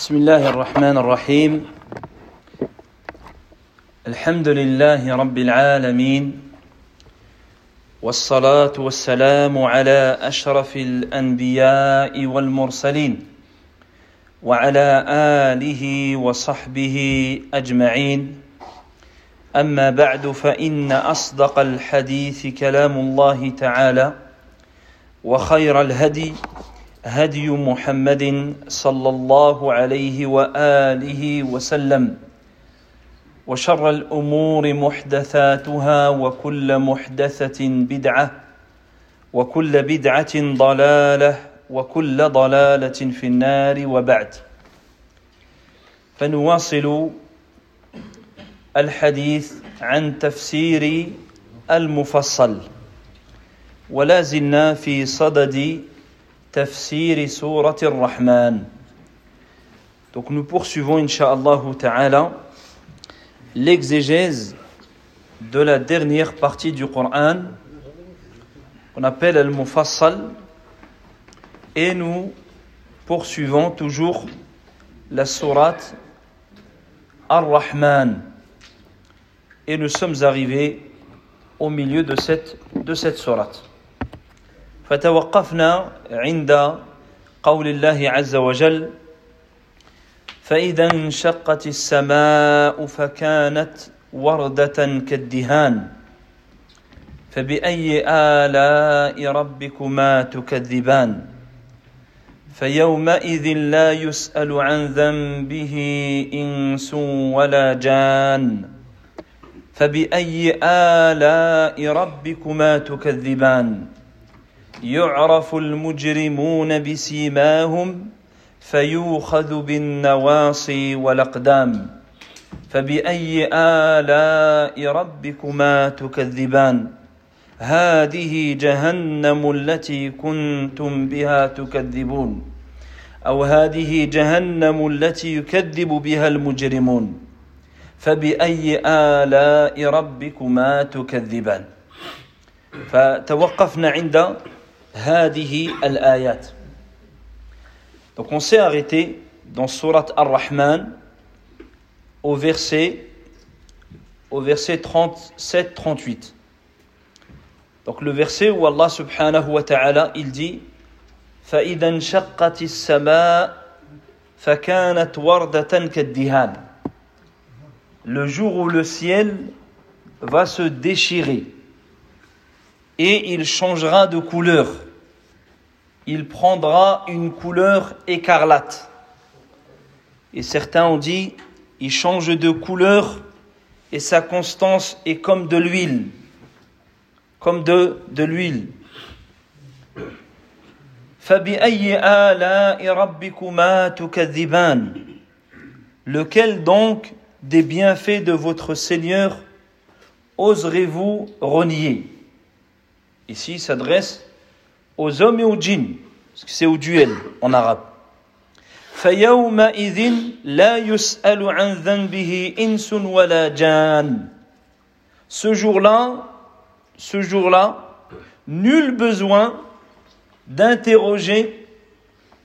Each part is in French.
بسم الله الرحمن الرحيم. الحمد لله رب العالمين والصلاة والسلام على أشرف الأنبياء والمرسلين وعلى آله وصحبه أجمعين. أما بعد فإن أصدق الحديث كلام الله تعالى وخير الهدي هدي محمد صلى الله عليه وآله وسلم وشر الأمور محدثاتها وكل محدثة بدعة وكل بدعة ضلالة وكل ضلالة في النار وبعد. فنواصل الحديث عن تفسير المفصل. ولا زلنا في صدد tafsir surat rahman Donc nous poursuivons, Inch'Allah ta'ala, l'exégèse de la dernière partie du Coran, qu'on appelle Al-Mufassal, et nous poursuivons toujours la sourate Ar-Rahman. Et nous sommes arrivés au milieu de cette, de cette sourate. فتوقفنا عند قول الله عز وجل فإذا انشقت السماء فكانت وردة كالدهان فبأي آلاء ربكما تكذبان؟ فيومئذ لا يسأل عن ذنبه إنس ولا جان فبأي آلاء ربكما تكذبان؟ يعرف المجرمون بسيماهم فيوخذ بالنواصي والأقدام. فبأي آلاء ربكما تكذبان؟ هذه جهنم التي كنتم بها تكذبون. أو هذه جهنم التي يكذب بها المجرمون. فبأي آلاء ربكما تكذبان؟ فتوقفنا عند Donc on s'est arrêté dans Surat Ar-Rahman au verset au verset 37 38. Donc le verset où Allah subhanahu wa ta'ala il dit فإذا انشقت السماء فكانت وردة كالدهان Le jour où le ciel va se déchirer et il changera de couleur. Il prendra une couleur écarlate. Et certains ont dit, il change de couleur et sa constance est comme de l'huile. Comme de, de l'huile. Lequel donc des bienfaits de votre Seigneur oserez-vous renier? Ici, s'adresse aux hommes et aux djinns, c'est au duel en arabe. Ce jour-là, ce jour-là, nul besoin d'interroger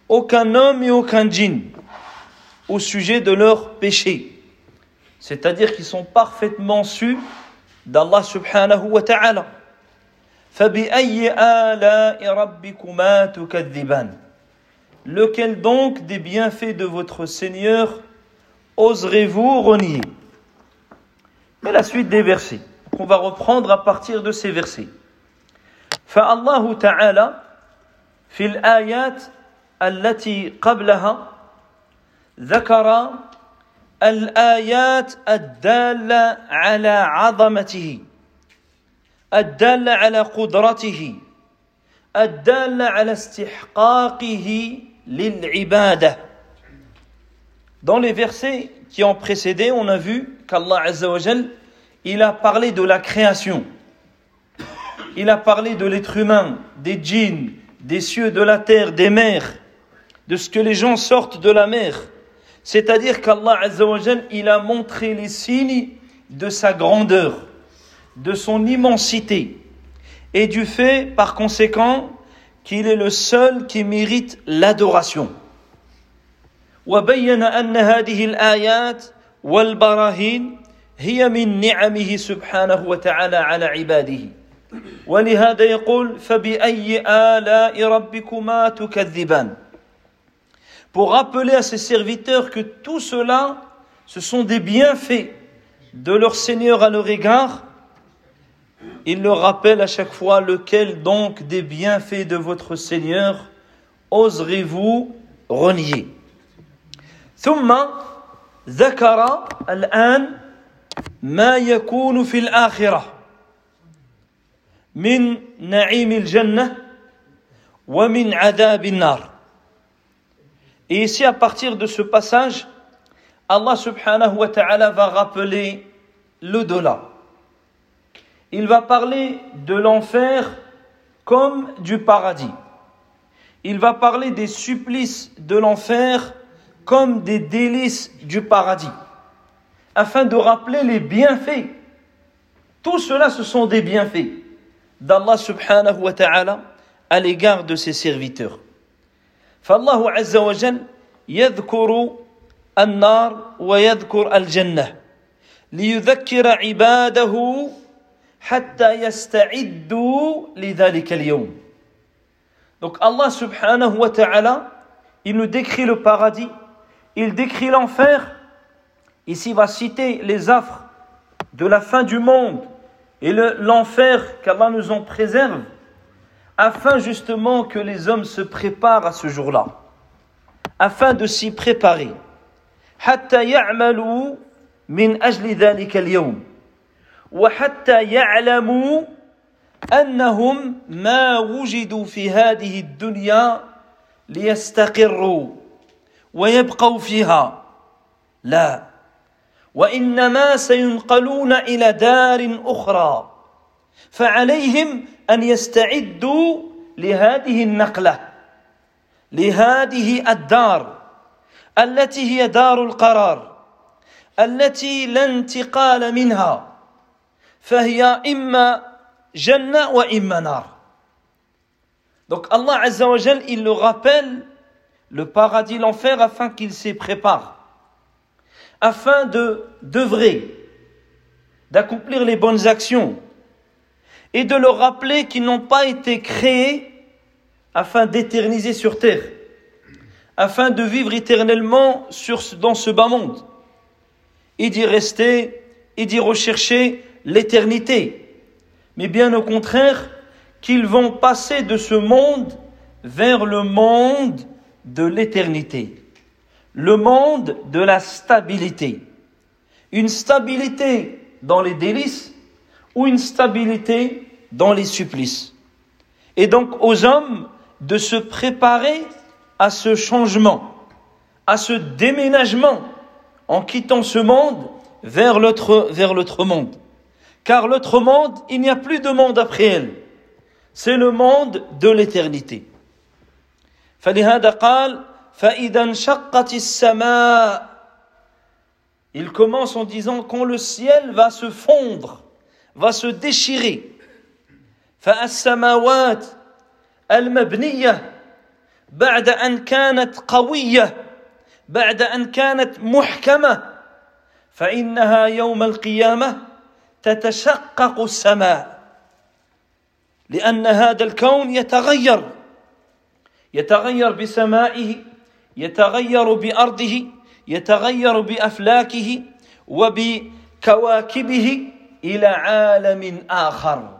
aucun homme et aucun djinn au sujet de leurs péchés. C'est-à-dire qu'ils sont parfaitement sus d'Allah subhanahu wa ta'ala. Lequel donc des bienfaits de votre Seigneur oserez-vous renier Et la suite des versets qu'on va reprendre à partir de ces versets. فالله تعالى في الآيات التي قبلها ذكر الآيات الدالة على عظمته الدالة على قدرته الدالة على استحقاقه للعبادة Dans les versets qui ont précédé, on a vu qu'Allah Azzawajal, il a parlé de la création. Il a parlé de l'être humain, des djinns, des cieux, de la terre, des mers, de ce que les gens sortent de la mer. C'est-à-dire qu'Allah Azzawajal, il a montré les signes de sa grandeur de son immensité et du fait, par conséquent, qu'il est le seul qui mérite l'adoration. وبين أن هذه الآيات والبراهين هي من نعمه سبحانه وتعالى على عباده ولهذا يقول فبأي آلاء ربكما تكذبان pour rappeler à ses serviteurs que tout cela, ce sont des bienfaits de leur Seigneur à leur égard, il leur rappelle à chaque fois lequel donc des bienfaits de votre Seigneur oserez-vous renier ثم ذكر الآن ما يكون في الآخرة من نعيم الجنة ومن عذاب النار Et ici, à partir de ce passage, Allah subhanahu wa ta'ala va rappeler l'au-delà. Il va parler de l'enfer comme du paradis. Il va parler des supplices de l'enfer comme des délices du paradis, afin de rappeler les bienfaits. Tout cela, ce sont des bienfaits d'Allah subhanahu wa ta'ala à l'égard de ses serviteurs. فالله عز وجل يذكر النار ويذكر الجنة ليذكر عباده حتى يستعدوا لذلك اليوم. Donc Allah subhanahu wa ta'ala, il nous décrit le paradis, il décrit l'enfer. Ici, il va citer les affres de la fin du monde et l'enfer qu'Allah nous en préserve afin justement que les hommes se préparent à ce jour-là, afin de s'y préparer. حتى يعملوا من أجل ذلك اليوم وحتى يعلموا أنهم ما وجدوا في هذه الدنيا ليستقروا ويبقوا فيها. لا. وإنما سينقلون إلى دار أخرى. فعليهم أن يستعدوا لهذه النقلة لهذه الدار التي هي دار القرار التي لا انتقال منها. فهي اما جنه واما نار Donc Allah Azza wa Jal, il le rappelle, le paradis, l'enfer, afin qu'il s'y prépare, afin de d'œuvrer, d'accomplir les bonnes actions, et de leur rappeler qu'ils n'ont pas été créés afin d'éterniser sur terre, afin de vivre éternellement sur, dans ce bas monde, et d'y rester et d'y rechercher l'éternité, mais bien au contraire qu'ils vont passer de ce monde vers le monde de l'éternité, le monde de la stabilité, une stabilité dans les délices ou une stabilité dans les supplices. Et donc aux hommes de se préparer à ce changement, à ce déménagement en quittant ce monde vers l'autre monde Car l'autre monde, il n'y a plus de monde après elle. C'est le monde de l'éternité. Il commence en disant quand le ciel va se fondre, va se déchirer. فالسماوات المبنيه بعد ان كانت قويه بعد ان كانت محكمه فانها يوم القيامه تتشقق السماء لأن هذا الكون يتغير يتغير بسمائه يتغير بأرضه يتغير بأفلاكه وبكواكبه إلى عالم آخر.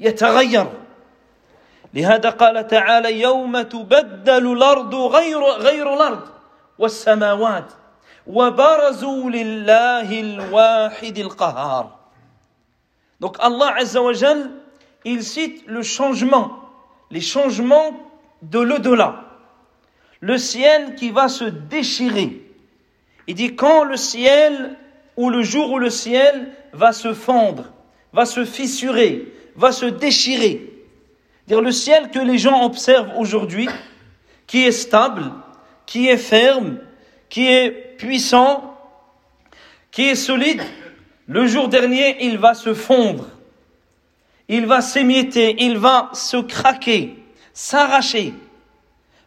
يتغير. لهذا قال تعالى يوم تبدل الأرض غير غير الأرض والسماوات وبرزوا لله الواحد القهار. Donc Allah Azza wa Jal, il cite le changement, les changements de l'au-delà. Le ciel qui va se déchirer. Il dit quand le ciel, ou le jour où le ciel va se fendre, va se fissurer, va se déchirer. Dire le ciel que les gens observent aujourd'hui, qui est stable, qui est ferme, qui est puissant, qui est solide, le jour dernier, il va se fondre, il va s'émietter, il va se craquer, s'arracher,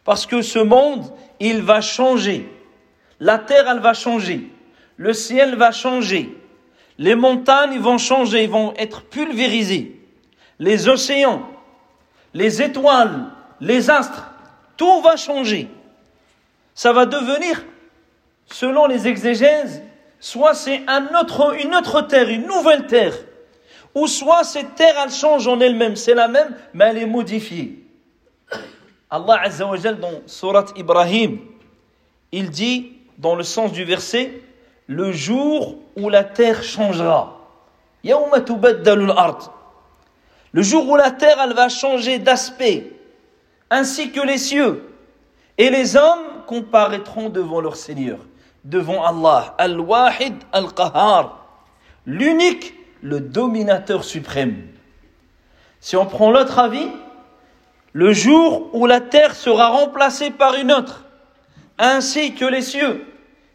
parce que ce monde, il va changer. la terre, elle va changer. Le ciel va changer. Les montagnes vont changer, vont être pulvérisées. Les océans, les étoiles, les astres, tout va changer. Ça va devenir, selon les exégèses, soit c'est une autre terre, une nouvelle terre, ou soit cette terre, elle change en elle-même, c'est la même, mais elle est modifiée. Allah Azza wa dans Surat Ibrahim, il dit, dans le sens du verset, le jour où la terre changera. Le jour où la terre, elle va changer d'aspect, ainsi que les cieux. Et les hommes comparaîtront devant leur Seigneur, devant Allah, Al-Wahid Al-Qahar, l'unique, le dominateur suprême. Si on prend l'autre avis, le jour où la terre sera remplacée par une autre, ainsi que les cieux,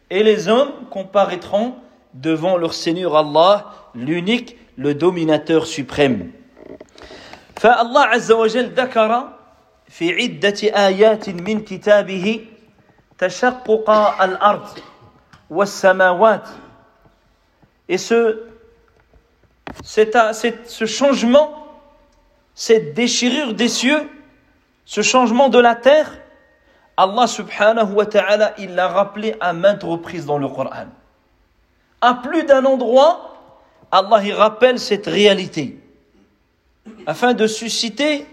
et les hommes comparaîtront devant leur Seigneur Allah, l'unique, le dominateur suprême. فالله عز وجل ذكر في عدة آيات من كتابه تشقق الأرض والسماوات Et ce, ce changement, cette déchirure des cieux, ce changement de la terre, Allah subhanahu wa ta'ala, il l'a rappelé à maintes reprises dans le Coran. À plus d'un endroit, Allah y rappelle cette réalité, afin de susciter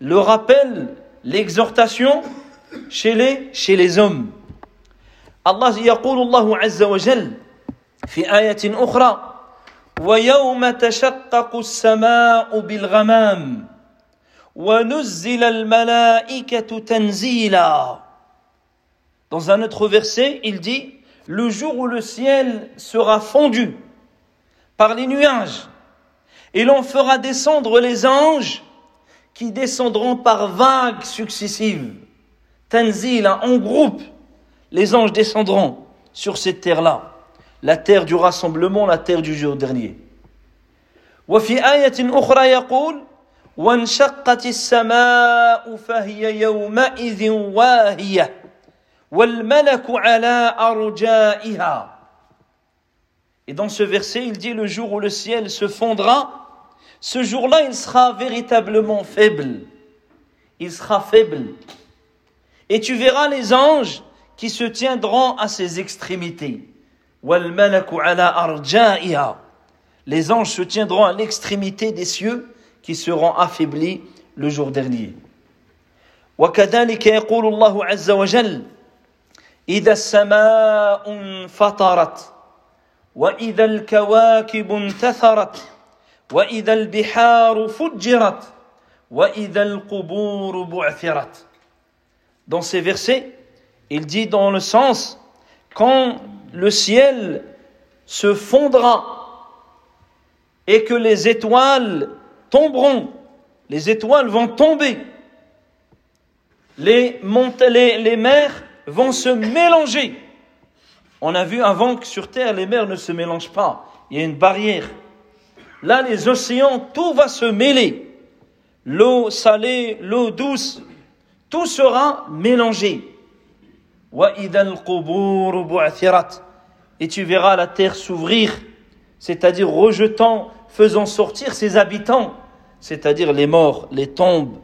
le rappel, l'exhortation chez les, chez les hommes. Allah يقول الله عز وجل في آية أخرى ويوم تشقق السماء بالغمام dans un autre verset, il dit Le jour où le ciel sera fondu par les nuages, et l'on fera descendre les anges qui descendront par vagues successives. Tanzila, en groupe, les anges descendront sur cette terre-là, la terre du rassemblement, la terre du jour dernier. وانشقت السماء فهي يومئذ واهية والملك على أرجائها Et dans ce verset, il dit le jour où le ciel se fondra, ce jour-là, il sera véritablement faible. Il sera faible. Et tu verras les anges qui se tiendront à ses extrémités. Les anges se tiendront à l'extrémité des cieux qui seront affaiblis le jour dernier. وكذلك يقول الله عز وجل إذا السماء انفطرت وإذا الكواكب انتثرت وإذا البحار فجرت وإذا القبور بعثرت Dans ces versets, il dit dans le sens quand le ciel se fondra et que les étoiles tomberont, les étoiles vont tomber, les, les, les mers vont se mélanger. On a vu avant que sur Terre, les mers ne se mélangent pas. Il y a une barrière. Là, les océans, tout va se mêler. L'eau salée, l'eau douce, tout sera mélangé. Et tu verras la terre s'ouvrir, c'est-à-dire rejetant, faisant sortir ses habitants c'est-à-dire les morts, les tombes,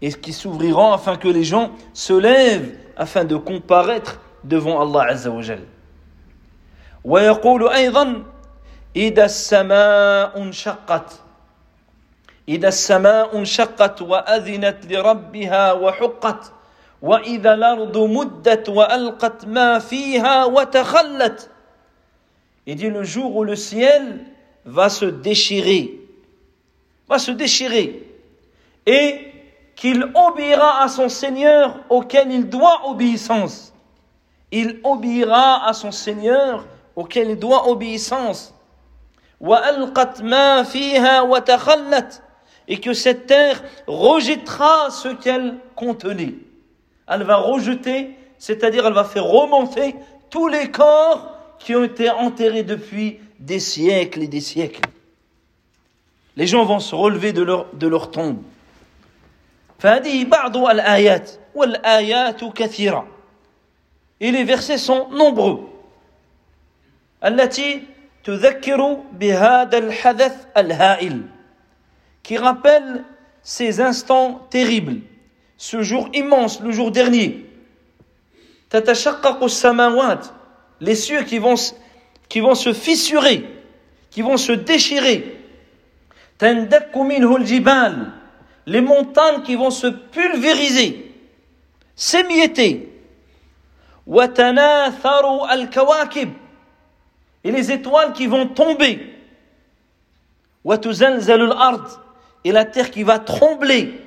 et qui s'ouvriront afin que les gens se lèvent afin de comparaître devant Allah Azza wa Jal. ويقول أيضا إذا السماء انشقت إذا السماء انشقت وأذنت لربها وحقت وإذا الأرض مدت وألقت ما فيها وتخلت Il dit le jour où le ciel va se déchirer va se déchirer et qu'il obéira à son Seigneur auquel il doit obéissance. Il obéira à son Seigneur auquel il doit obéissance. Et que cette terre rejettera ce qu'elle contenait. elle va rejeter, c'est-à-dire elle va faire remonter tous les corps qui ont été enterrés depuis des siècles et des siècles. Les gens vont se relever de leur, de leur tombe. Et les versets sont nombreux. qui rappelle ces instants terribles ce jour immense, le jour dernier. Les cieux qui vont, qui vont se fissurer, qui vont se déchirer. Les montagnes qui vont se pulvériser, s'émietter. Et les étoiles qui vont tomber. Et la terre qui va trembler.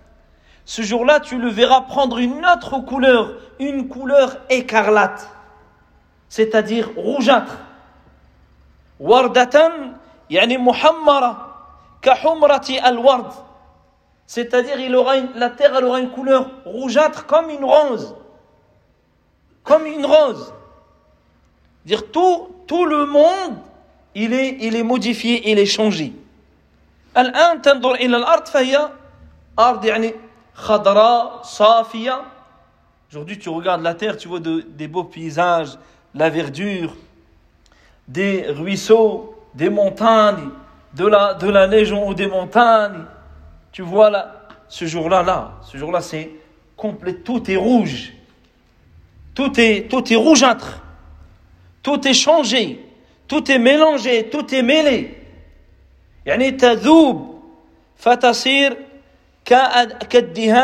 Ce jour-là, tu le verras prendre une autre couleur, une couleur écarlate, c'est-à-dire rougeâtre. وردة يعني محمرة كحمرة الورد c'est-à-dire il aura une, la terre elle aura une couleur rougeâtre comme une rose comme une rose dire tout tout le monde il est il est modifié il est changé الآن تنظر إلى الأرض فهي أرض يعني خضراء صافية Aujourd'hui, tu regardes la terre, tu vois de, des beaux paysages, la verdure, des ruisseaux, des montagnes, de la, de la neige ou des montagnes. Tu vois là, ce jour-là, là, ce jour-là, c'est complet, tout est rouge. Tout est, tout est rougeâtre. Tout est changé. Tout est mélangé. Tout est mêlé. يعني تذوب فتصير كالدهان الذائب c'est-à-dire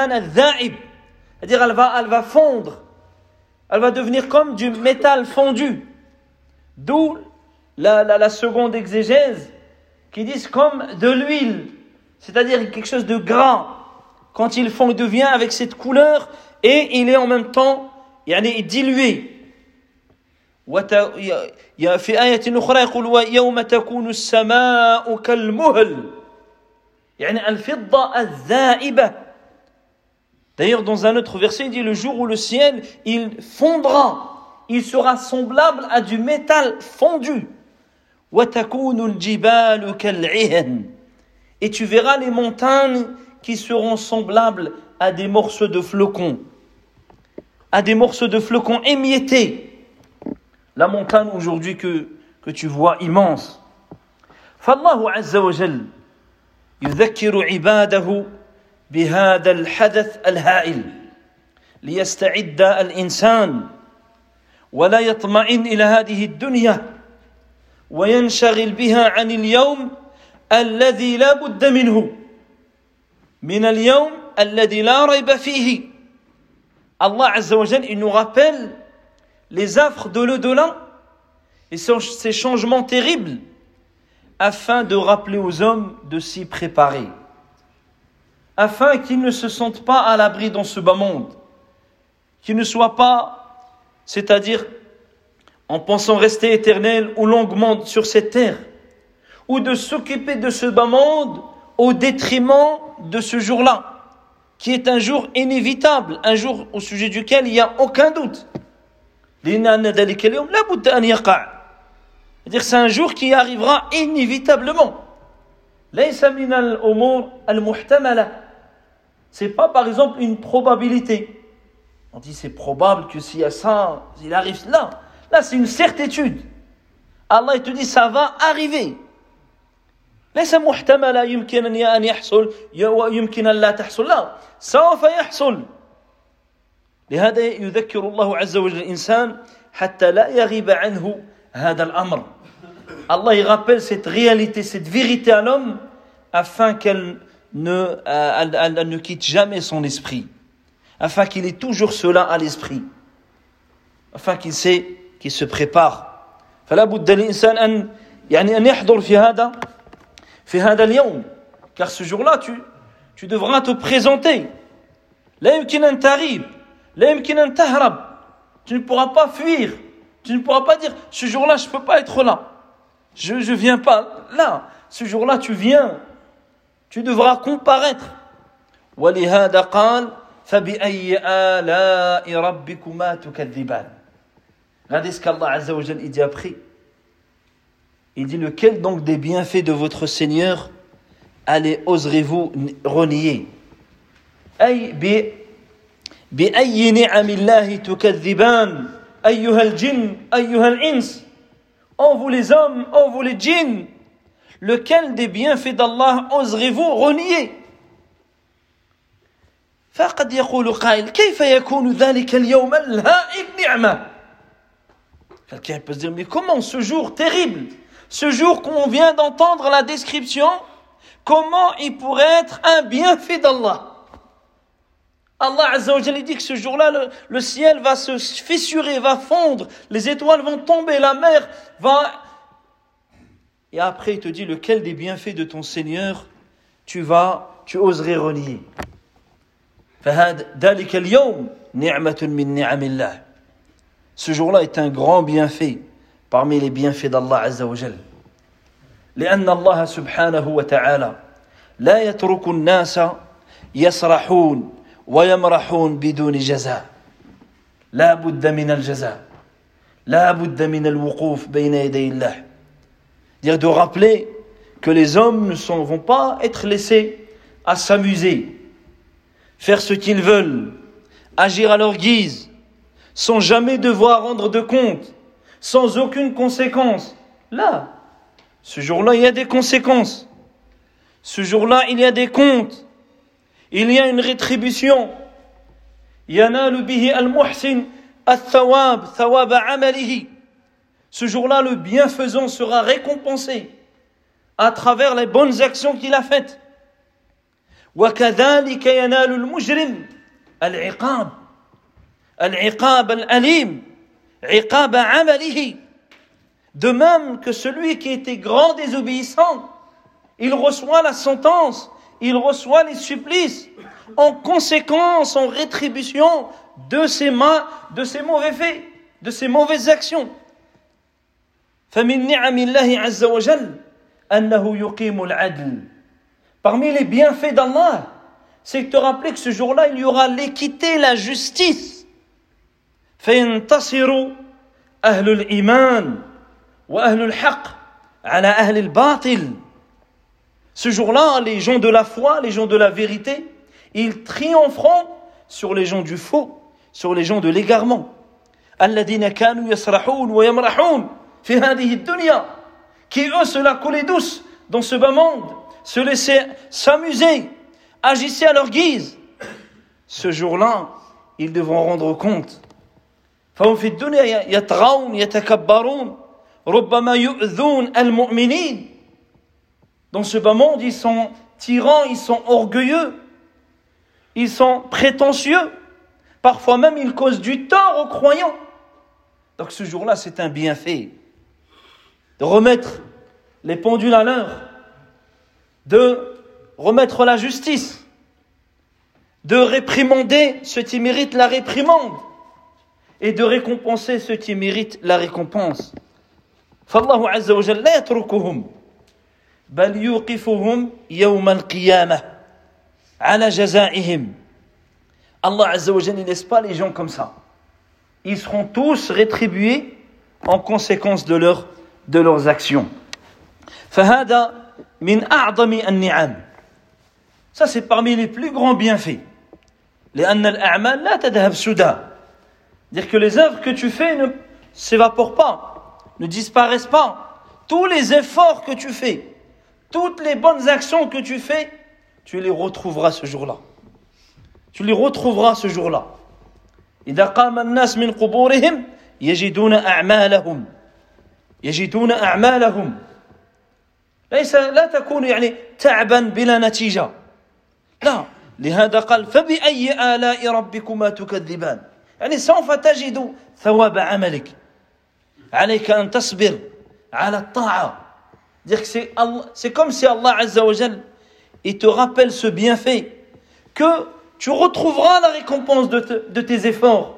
elle va, elle va fondre elle va devenir comme du métal fondu d'où la, la, la seconde exégèse qui disent comme de l'huile c'est-à-dire quelque chose de gras quand il fond il devient avec cette couleur et il est en même temps يعني dilué في آية أخرى يقول ويوم تكون السماء كالمهل يعني الفضة الذائبة D'ailleurs, dans un autre verset, il dit le jour où le ciel, il fondra, il sera semblable à du métal fondu. وتكون الجبال كالعهن Et tu verras les montagnes qui seront semblables à des morceaux de flocons, à des morceaux de flocons émiettés. La montagne aujourd'hui que, que tu vois immense. فالله عز وجل يذكر عباده بهذا الحدث الهائل ليستعد الإنسان ولا يطمئن إلى هذه الدنيا وينشغل بها عن اليوم الذي لا بد منه من اليوم الذي لا ريب فيه. Azza wa Jal, il nous rappelle les affres de l'au-delà et ces changements terribles afin de rappeler aux hommes de s'y préparer, afin qu'ils ne se sentent pas à l'abri dans ce bas monde, qu'ils ne soient pas, c'est-à-dire en pensant rester éternel ou longuement sur cette terre, ou de s'occuper de ce bas monde au détriment de ce jour-là, qui est un jour inévitable, un jour au sujet duquel il n'y a aucun doute. C'est-à-dire c'est un jour qui arrivera inévitablement. C'est pas par exemple une probabilité. On dit c'est probable que s'il y a ça, il arrive là. Là c'est une certitude. Allah il te dit ça va arriver. ليس محتملا يمكن أن يحصل ويمكن أن لا تحصل لا سوف يحصل لهذا يذكر الله عز وجل الإنسان حتى لا يغيب عنه هذا الأمر Allah il rappelle cette réalité, cette vérité à l'homme afin qu'elle ne, elle, elle, elle ne quitte jamais son esprit, afin qu'il ait toujours cela à l'esprit, afin qu'il sait, qu'il se prépare. فلا بد للإنسان أن يعني أن يحضر في هذا في هذا اليوم car ce jour-là tu, tu devras te présenter لا يمكن أن تغيب لا يمكن أن تهرب tu ne pourras pas fuir tu ne pourras pas dire ce jour-là je ne peux pas être là Je ne viens pas là. Ce jour-là, tu viens. Tu devras comparaître. ولهذا قال فبأي آلاء ربكما تكذبان Regardez ce qu'Allah Azza wa Jal, il dit après. Il dit lequel donc des bienfaits de votre Seigneur allez oserez-vous renier أي بأي نعم الله تكذبان أيها الجن أيها الإنس Oh vous les hommes, oh vous les djinns, lequel des bienfaits d'Allah oserez-vous renier فقد يقول قائل كيف يكون ذلك اليوم الهائل نعمة Quelqu'un peut se dire, mais comment ce jour terrible, ce jour qu'on vient d'entendre la description, comment il pourrait être un bienfait d'Allah Allah Azza wa dit que ce jour-là, le, le, ciel va se fissurer, va fondre, les étoiles vont tomber, la mer va... Et après, il te dit, lequel des bienfaits de ton Seigneur tu vas, tu oserais renier. Ce jour-là est un grand bienfait parmi les bienfaits d'Allah Azza wa Jal. لأن الله سبحانه وتعالى لا يترك الناس يسرحون ويمرحون بدون جزاء لا بد من الجزاء لا بد من الوقوف بين يدي الله dire de rappeler que les hommes ne sont, vont pas être laissés à s'amuser faire ce qu'ils veulent agir à leur guise sans jamais devoir rendre de compte sans aucune conséquence là ce jour-là il y a des conséquences ce jour-là il y a des comptes il y a une rétribution. ينال به المحسن الثواب ثواب عمله. Ce jour-là, le bienfaisant sera récompensé à travers les bonnes actions qu'il a faites. وكذلك ينال المجرم العقاب العقاب الأليم عقاب عمله De même que celui qui était grand désobéissant, il reçoit la sentence il reçoit les supplices en conséquence, en rétribution de ses mains, de ses mauvais faits, de ses mauvaises actions. Parmi les bienfaits d'Allah, c'est de te rappeler que ce jour-là, il y aura l'équité, la justice. فينتصر أهل الإيمان وأهل الحق على أهل الباطل ce jour-là, les gens de la foi, les gens de la vérité, ils triompheront sur les gens du faux, sur les gens de l'égarement. الذين كانوا يسرحون ويمرحون في هذه الدنيا qui eux se la coulaient douce dans ce bas monde, se laissaient s'amuser, agissaient à leur guise. Ce jour-là, ils devront rendre compte. فهم dans ce bas monde, ils sont tyrans, ils sont orgueilleux, ils sont prétentieux. Parfois même, ils causent du tort aux croyants. Donc ce jour-là, c'est un bienfait de remettre les pendules à l'heure, de remettre la justice, de réprimander ceux qui méritent la réprimande et de récompenser ceux qui méritent la récompense. فالله عز وجل لا يتركهم بل يوقفهم يوم القيامة على جزائهم Allah Azza wa ne laisse pas les gens comme ça. Ils seront tous rétribués en conséquence de, leur, de leurs actions. فهذا من أعظم النعم. Ça c'est parmi les plus grands bienfaits. لأن الأعمال لا تذهب سدى. Dire que les œuvres que tu fais ne s'évaporent pas, ne disparaissent pas. Tous les efforts que tu fais, toutes les bonnes actions que tu fais, tu les retrouveras ce jour-là. Tu les retrouveras ce jour-là. إذا قام الناس من قبورهم يجدون أعمالهم يجدون أعمالهم ليس لا تكون يعني تعبا بلا نتيجة لا لهذا قال فبأي آلاء ربكما تكذبان يعني سوف تجد ثواب عملك عليك أن تصبر على الطاعة Dire que c'est, c'est comme si Allah Azza wa il te rappelle ce bienfait, que tu retrouveras la récompense de, de tes efforts,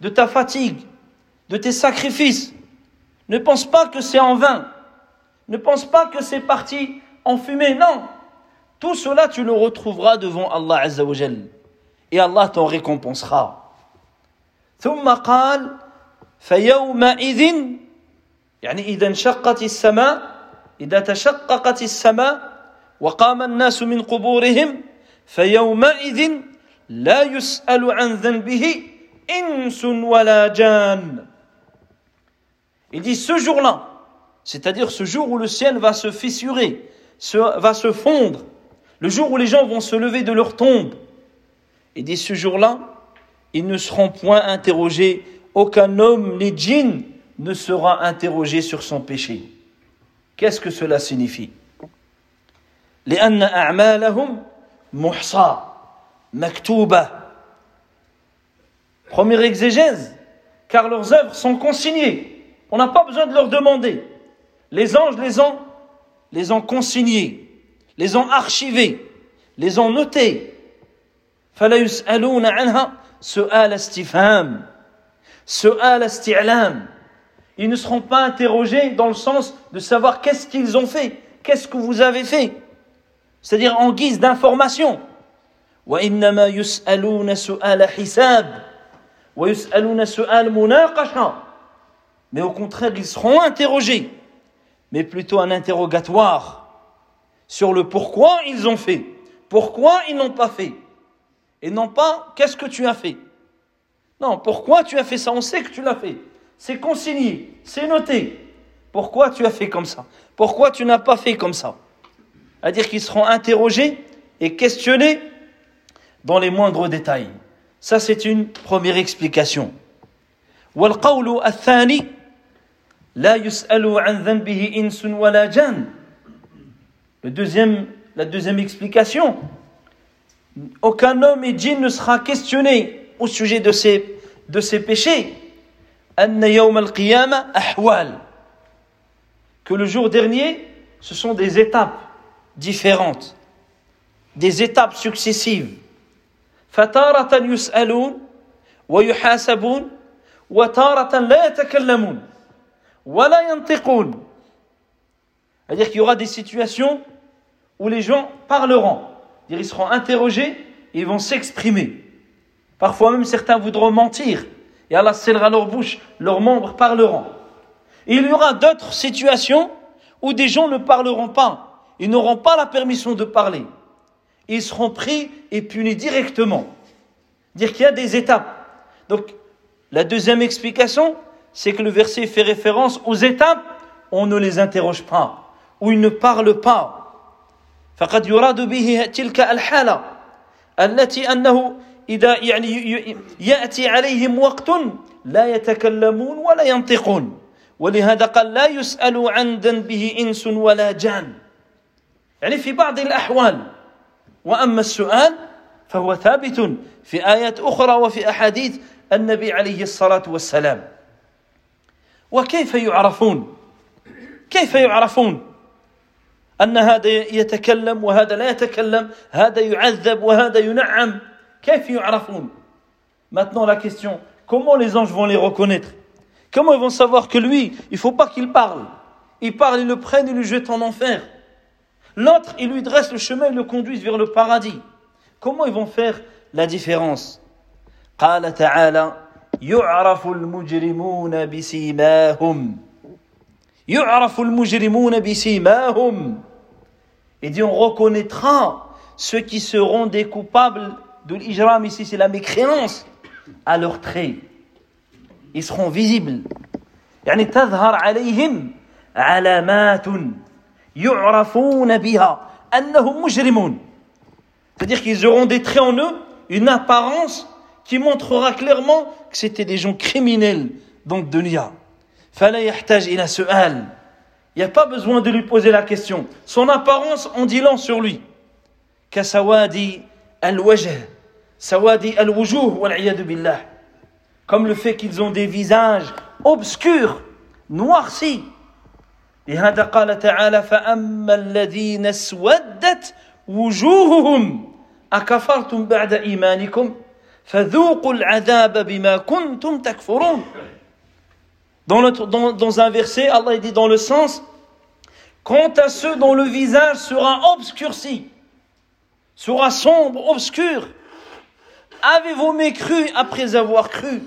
de ta fatigue, de tes sacrifices. Ne pense pas que c'est en vain. Ne pense pas que c'est parti en fumée, non. Tout cela, tu le retrouveras devant Allah Azza wa Jal. Et Allah t'en récompensera. ثم قال فيومئذ يعني إذا انشقت السماء إذا تشققت السماء وقام الناس من قبورهم فيومئذ لا يسأل عن ذنبه إنس ولا جان Il dit ce jour-là, c'est-à-dire ce jour où le ciel va se fissurer, se, va se fondre, le jour où les gens vont se lever de leur tombe. Il dit ce jour-là, ils ne seront point interrogés, aucun homme ni djinn ne sera interrogé sur son péché. Qu'est-ce que cela signifie لأن أعمالهم محصى مكتوبة Première exégèse, car leurs œuvres sont consignées. On n'a pas besoin de leur demander. Les anges les ont, les ont consignés, les ont archivés, les ont notés. فلا يسألون عنها سؤال استفهام سؤال استعلام ils ne seront pas interrogés dans le sens de savoir qu'est-ce qu'ils ont fait, qu'est-ce que vous avez fait. C'est-à-dire en guise d'information. Mais au contraire, ils seront interrogés, mais plutôt un interrogatoire sur le pourquoi ils ont fait, pourquoi ils n'ont pas fait, et non pas qu'est-ce que tu as fait. Non, pourquoi tu as fait ça On sait que tu l'as fait C'est consigné, c'est noté. Pourquoi tu as fait comme ça Pourquoi tu n'as pas fait comme ça C'est-à-dire qu'ils seront interrogés et questionnés dans les moindres détails. Ça, c'est une première explication. والقول الثاني لا يسأل عن ذنبه إنس ولا جان. Le deuxième, la deuxième explication, aucun homme et djinn ne sera questionné au sujet de ses, de ses péchés. que le jour dernier, ce sont des étapes différentes, des étapes successives. C'est-à-dire qu'il y aura des situations où les gens parleront, ils seront interrogés et ils vont s'exprimer. Parfois même certains voudront mentir Et Allah scellera leur bouche, leurs membres parleront. Et il y aura d'autres situations où des gens ne parleront pas. Ils n'auront pas la permission de parler. Ils seront pris et punis directement. Dire qu'il y a des étapes. Donc, la deuxième explication, c'est que le verset fait référence aux étapes où on ne les interroge pas, où ils ne parlent pas. فقد يراد به تلك الحالة التي أنه إذا يعني يأتي عليهم وقت لا يتكلمون ولا ينطقون. ولهذا قال لا يسأل عن ذنبه إنس ولا جان. يعني في بعض الأحوال. وأما السؤال فهو ثابت في آيات أخرى وفي أحاديث النبي عليه الصلاة والسلام. وكيف يعرفون؟ كيف يعرفون أن هذا يتكلم وهذا لا يتكلم؟ هذا يعذب وهذا ينعم؟ Maintenant la question, comment les anges vont les reconnaître Comment ils vont savoir que lui, il faut pas qu'il parle Il parle, ils le prennent, ils le jettent en enfer. L'autre, il lui dresse le chemin, il le conduisent vers le paradis. Comment ils vont faire la différence قال تعالى يعرف المجرمون بسيماهم يعرف المجرمون بسيماهم Il dit on reconnaîtra ceux qui seront des coupables de l'ijram ici c'est la mécréance à leurs traits ils seront visibles يعني تظهر عليهم علامات يعرفون بها أنهم مجرمون c'est-à-dire qu'ils auront des traits en eux une apparence qui montrera clairement que c'était des gens criminels dans le dunya فلا يحتاج إلى سؤال il n'y a pas besoin de lui poser la question son apparence en dit long sur lui كسواد الوجه سواد الوجوه والعياذ بالله comme le fait qu'ils ont des visages obscurs noircis لهذا قال تعالى فأما الذين اسودت وجوههم أكفرتم بعد إيمانكم فذوقوا العذاب بما كنتم تكفرون dans, notre, dans, dans un verset, Allah dit dans le sens Quant à ceux dont le visage sera obscurci, sera sombre, obscur, avez-vous mécru après avoir cru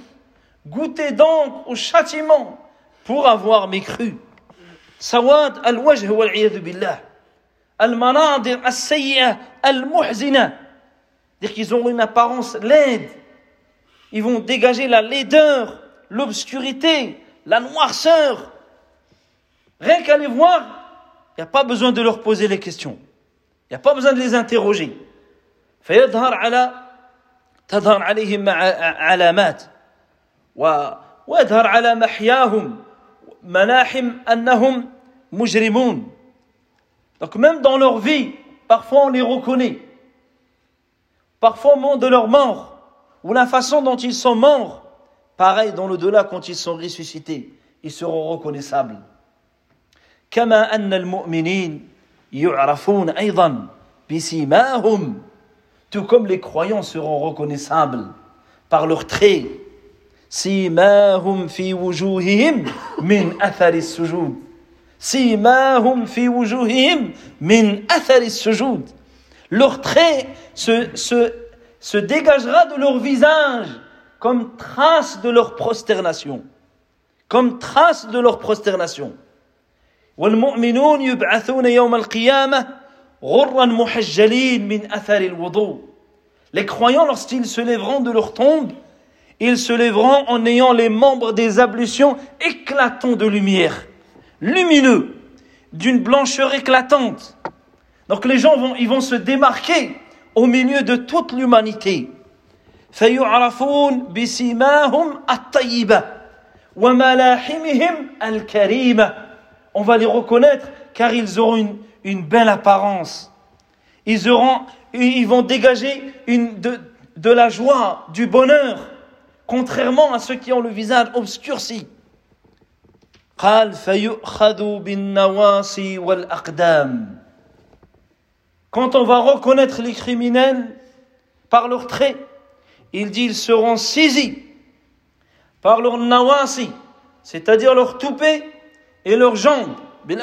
Goûtez donc au châtiment pour avoir mécru. Sawad al-wajh wal billah. Al-manadir as-sayyi'a al-muhzina. Dire qu'ils ont une apparence laide. Ils vont dégager la laideur, l'obscurité, la noirceur. Rien qu'à les voir, il n'y a pas besoin de leur poser les questions. Il n'y a pas besoin de les interroger. فيظهر على تظهر عليهم علامات ويظهر على محياهم ملاحم أنهم مجرمون donc même dans leur vie parfois on les reconnaît parfois au moment de leur mort ou la façon dont ils sont morts pareil dans le-delà quand ils sont ressuscités ils seront reconnaissables كما أن المؤمنين يعرفون أيضا بسيماهم tout comme les croyants seront reconnaissables par leurs traits سيماهم في وجوههم من أثر السجود سيماهم في وجوههم من أثر السجود leur trait se, se, se dégagera de leur visage comme trace de leur prosternation comme trace de leur prosternation والمؤمنون يبعثون يوم القيامة les croyants, lorsqu'ils se lèveront de leur tombe, ils se lèveront en ayant les membres des ablutions éclatants de lumière, lumineux, d'une blancheur éclatante. Donc les gens vont, ils vont se démarquer au milieu de toute l'humanité. On va les reconnaître car ils auront une une belle apparence. Ils, auront, ils vont dégager une, de, de la joie, du bonheur contrairement à ceux qui ont le visage obscurci. Quand on va reconnaître les criminels par leurs traits, il dit ils seront saisis par leurs nawasi, c'est-à-dire leurs toupets et leurs jambes, bil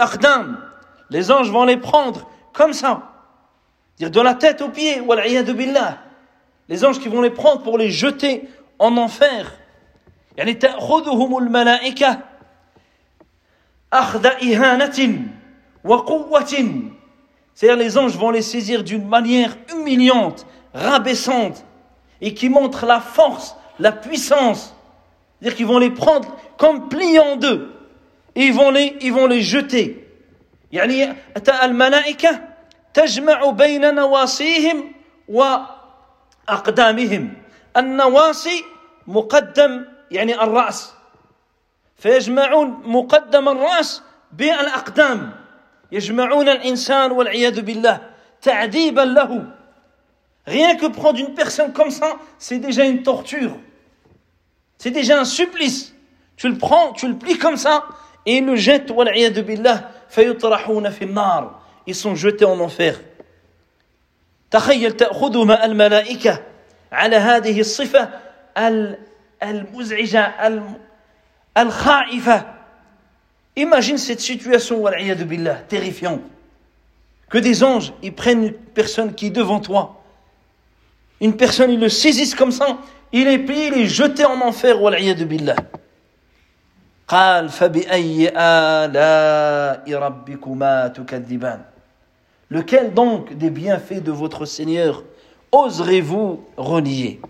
les anges vont les prendre comme ça, dire de la tête aux pieds, billah. Les anges qui vont les prendre pour les jeter en enfer. C'est-à-dire les anges vont les saisir d'une manière humiliante, rabaissante, et qui montre la force, la puissance. C'est-à-dire qu'ils vont les prendre comme pliés en deux, et ils vont les jeter. يعني الملائكة تجمع بين نواصيهم وأقدامهم النواصي مقدم يعني الرأس فيجمعون مقدم الرأس بالأقدام يجمعون الإنسان والعياذ بالله تعذيبا له Rien que prendre une personne comme ça, c'est déjà une torture. C'est déjà un supplice. Tu le prends, tu le plies comme ça, et il le jette, والعياذ بالله, فيطرحون في النار. Ils sont jetés en enfer. تخيل تأخذهم الملائكة على هذه الصفة المزعجة الخائفة Imagine cette situation, billah, terrifiante. Que des anges, ils prennent une personne qui est devant toi. Une personne, ils le saisissent comme ça. Il est plié, il est jeté en enfer, billah. قال فبأي آلاء ربكما تكذبان Lequel donc des bienfaits de votre Seigneur oserez-vous renier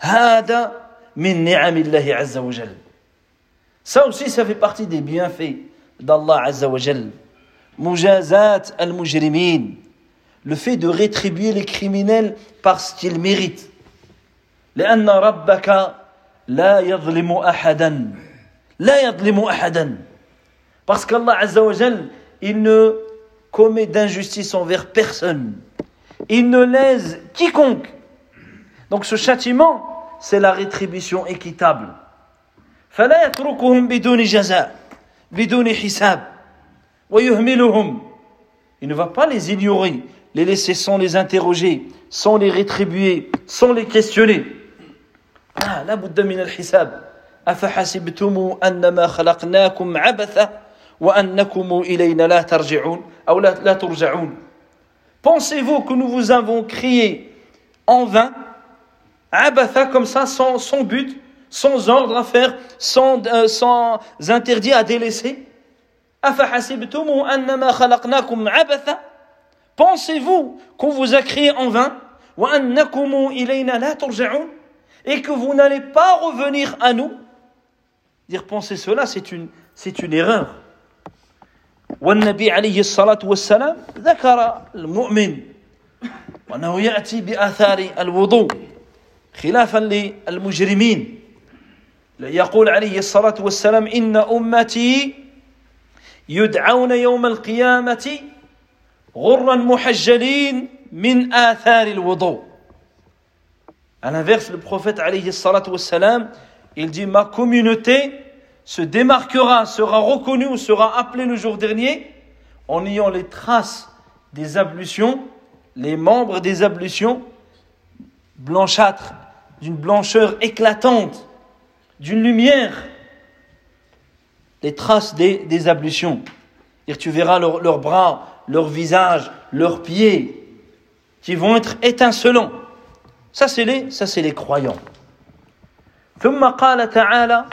هذا من نعم الله عز وجل Ça aussi, ça fait partie des bienfaits d'Allah Azza wa Jal. Mujazat al-mujrimin. Le fait de rétribuer les criminels parce qu'ils méritent. لأن ربك لا يظلم أحدا لا يظلم أحدا Parce qu'Allah Azza wa Jal, il ne commet d'injustice envers personne. Il ne lèse quiconque. Donc ce châtiment, c'est la rétribution équitable. فلا يتركهم بدون جزاء بدون حساب ويهملهم Il ne va pas les ignorer, les laisser sans les interroger, sans les rétribuer, sans les questionner. Ah, لا بد من الحساب أفحسبتم أنما خلقناكم عبثا وأنكم إلينا لا ترجعون أو لا, لا ترجعون Pensez-vous que nous vous avons crié en vain, abatha comme ça, sans, sans but, sans ordre à faire, sans, euh, sans interdit à délaisser أفحسبتم أنما خلقناكم عبثا Pensez-vous qu'on vous a créé en vain وأنكم إلينا لا ترجعون et que vous n'allez pas revenir à nous Dire penser cela, c'est une, c'est une erreur. والنبي عليه الصلاة والسلام ذكر المؤمن وأنه يأتي بآثار الوضوء خلافا للمجرمين يقول عليه الصلاة والسلام إن أمتي يدعون يوم القيامة غرا محجلين من آثار الوضوء À l'inverse, le prophète alayhi salatu wassalam, il dit ma communauté se démarquera, sera reconnue ou sera appelée le jour dernier en ayant les traces des ablutions, les membres des ablutions blanchâtres, d'une blancheur éclatante, d'une lumière, les traces des, ablutions. Tu verras leurs bras, leurs visages, leurs pieds qui vont être étincelants. Ça, c'est les, ça, c'est les croyants. ثم قال تعالى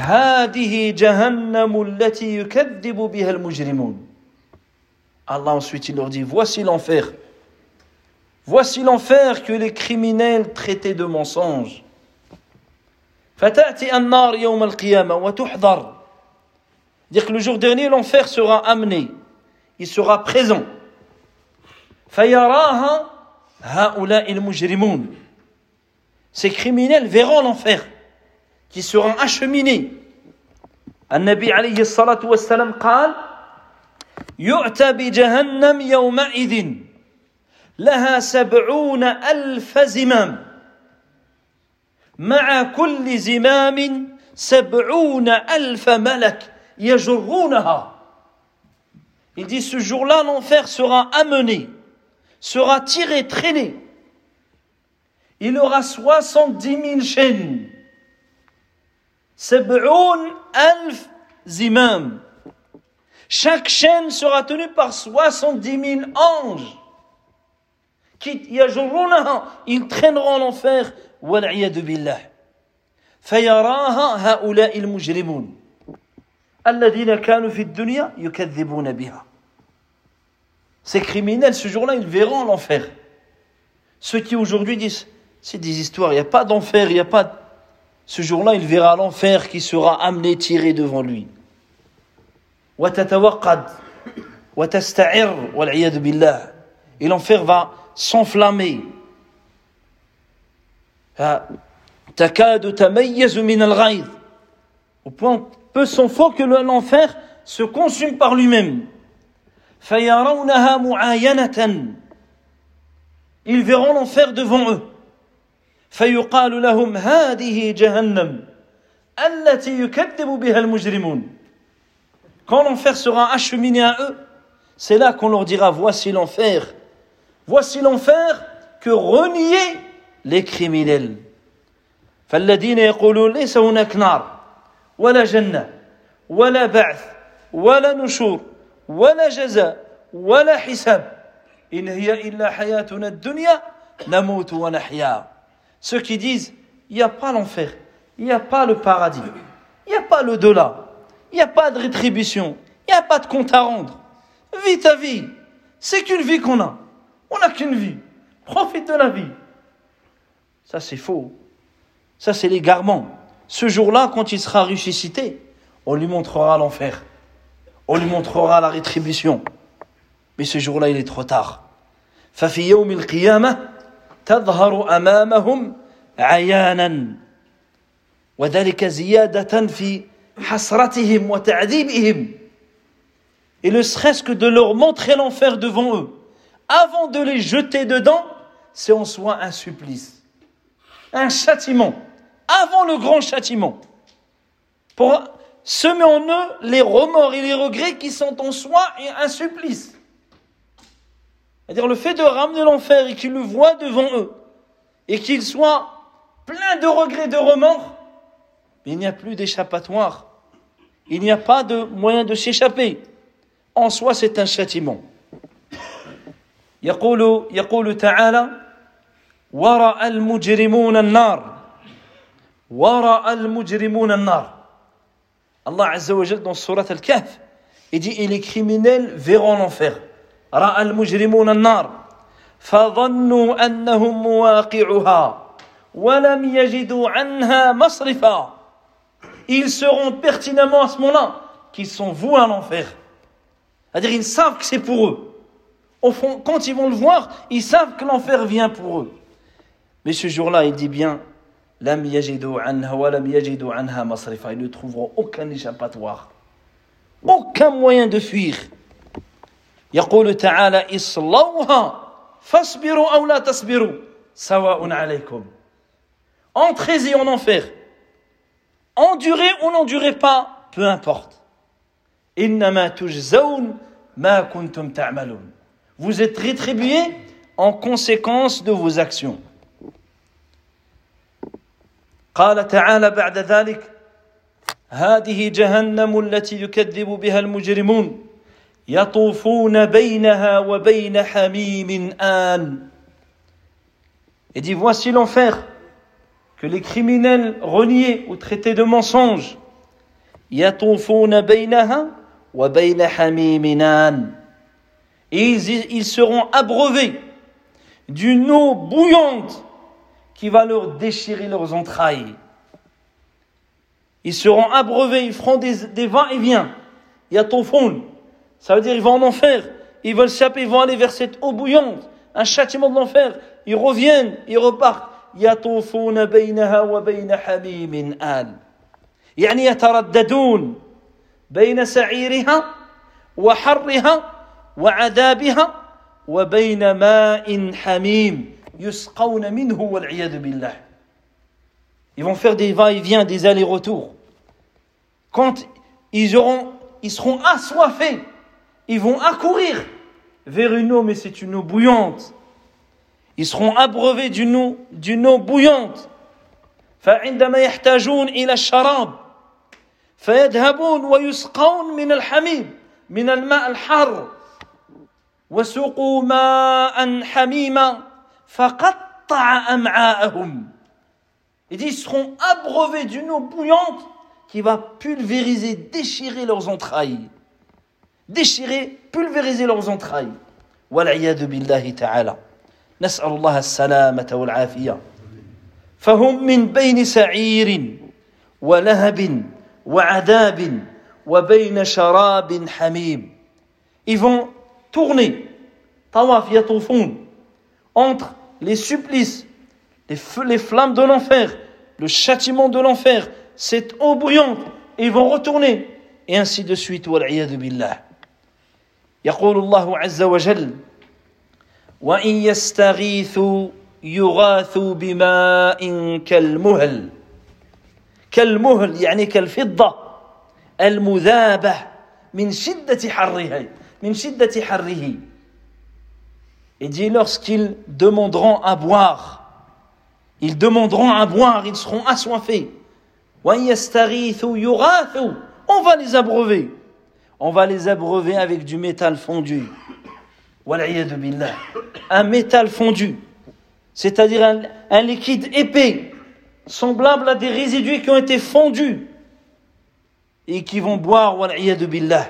هذه جهنم التي يكذب بها المجرمون Allah ensuite il leur dit voici l'enfer voici l'enfer que les criminels traitaient de mensonge فتأتي النار يوم القيامة وتحضر dire que le jour dernier l'enfer sera amené il sera présent فيراها هؤلاء المجرمون ces criminels verront l'enfer qui seront acheminés النبي عليه الصلاة والسلام قال يؤتى بجهنم يومئذ لها سبعون ألف زمام مع كل زمام سبعون ألف ملك يجرونها Il dit ce jour-là l'enfer sera amené, sera tiré, traîné. Il aura 70 000 chaînes. Sab'oun alf zimam. Chaque chaîne sera tenue par 70 000 anges. Qui ils traîneront l'enfer. والعياذ بالله فيراها هؤلاء المجرمون الذين كانوا في الدنيا يكذبون بها Ces criminels, ce jour-là, ils verront l'enfer. Ceux qui aujourd'hui disent, c'est des histoires, il n'y a pas d'enfer, il n'y a pas... Ce jour-là, il verra l'enfer qui sera amené, tiré devant lui. Et l'enfer va s'enflammer. Au point peu s'en faut que l'enfer se consume par lui-même. Ils verront l'enfer devant eux. فيقال لهم هذه جهنم التي يكذب بها المجرمون Quand l'enfer sera acheminé à eux, c'est là qu'on leur dira voici l'enfer. Voici l'enfer que reniaient les criminels. فالذين يقولون ليس هناك نار ولا جنة ولا بعث ولا نشور ولا جزاء ولا حساب إن هي إلا حياتنا الدنيا نموت ونحيا Ceux qui disent, il n'y a pas l'enfer, il n'y a pas le paradis, il n'y a pas le delà, il n'y a pas de rétribution, il n'y a pas de compte à rendre. Vis ta vie. C'est qu'une vie qu'on a. On n'a qu'une vie. Profite de la vie. Ça, c'est faux. Ça, c'est l'égarement. Ce jour-là, quand il sera ressuscité, on lui montrera l'enfer. On lui montrera la rétribution. Mais ce jour-là, il est trop tard. تظهر امامهم عيانا وذلك زياده في حسرتهم وتعذيبهم et ne serait-ce que de leur montrer l'enfer devant eux avant de les jeter dedans c'est en soi un supplice un châtiment avant le grand châtiment pour semer en eux les remords et les regrets qui sont en soi un supplice c'est-à-dire le fait de ramener l'enfer et qu'ils le voient devant eux, et qu'ils soient pleins de regrets, de remords, mais il n'y a plus d'échappatoire. Il n'y a pas de moyen de s'échapper. En soi, c'est un châtiment. يقول يقول تعالى ورأى المجرمون النار ورأى المجرمون النار Allah Azza wa Jal dans Surat Al-Kahf il dit et les criminels verront l'enfer رأى المجرمون النار فظنوا أنهم مواقعها ولم يجدوا عنها مصرفا ils seront pertinemment à ce moment-là qu'ils sont voués à l'enfer c'est-à-dire ils savent que c'est pour eux au fond, quand ils vont le voir, ils savent que l'enfer vient pour eux. Mais ce jour-là, il dit bien, ils ne trouveront aucun échappatoire, aucun moyen de fuir. يقول تعالى اصلوها فاصبروا أو لا تصبروا سواء عليكم Entrez-y en enfer. Endurez ou n'endurez pas, peu importe. إنما تجزون ما كنتم تعملون vous êtes rétribués en conséquence de vos actions. قال تعالى بعد ذلك هذه جهنم التي يكذب بها المجرمون يطوفون بينها وبين حميم آن Et dit voici l'enfer que les criminels reniés ou traités de mensonges يطوفون بينها وبين حميم آن et ils, seront abreuvés d'une eau bouillante qui va leur déchirer leurs entrailles. Ils seront abreuvés, ils feront des, des va-et-vient. Il Ça veut dire ils vont en enfer. Ils veulent s'appeler, ils vont aller vers cette eau bouillante. Un châtiment de l'enfer. Ils reviennent, ils repartent. يطوفون بينها وبين حميم آن يعني يترددون بين سعيرها وحرها وعذابها وبين ماء حميم يسقون منه والعياذ بالله Ils vont faire des va-et-vient, des allers-retours. Quand ils, auront, ils seront assoiffés, ils vont accourir vers une eau, mais c'est une eau bouillante. Ils seront abreuvés d'une eau, d'une eau bouillante. فعندما يحتاجون إلى الشراب فيذهبون ويسقون من الحميم من الماء الحار وسقوا ماء حميما فقطع أمعاءهم ils seront abreuvés d'une eau bouillante qui va pulvériser, déchirer leurs entrailles. Déchirer, pulvériser leurs entrailles. والعياذ بالله تعالى نسأل الله السلامة والعافية فهم من بين سعير ولهب وعذاب وبين شراب حميم Ils vont tourner, tawaf yatoufun, entre les supplices, les, feux, les flammes de l'enfer, le châtiment de l'enfer, cette eau bruyante, et ils vont retourner, et ainsi de suite, والعياذ بالله. يقول الله عز وجل وإن يستغيثوا يغاثوا بماء كالمهل كالمهل يعني كالفضة المذابة من شدة حرها min shiddati harrihi. Et dit lorsqu'ils demanderont à boire, ils demanderont à boire, ils seront assoiffés. On va les abreuver. On va les abreuver avec du métal fondu. Un métal fondu. C'est-à-dire un, un liquide épais, semblable à des résidus qui ont été fondus et qui vont boire. billah.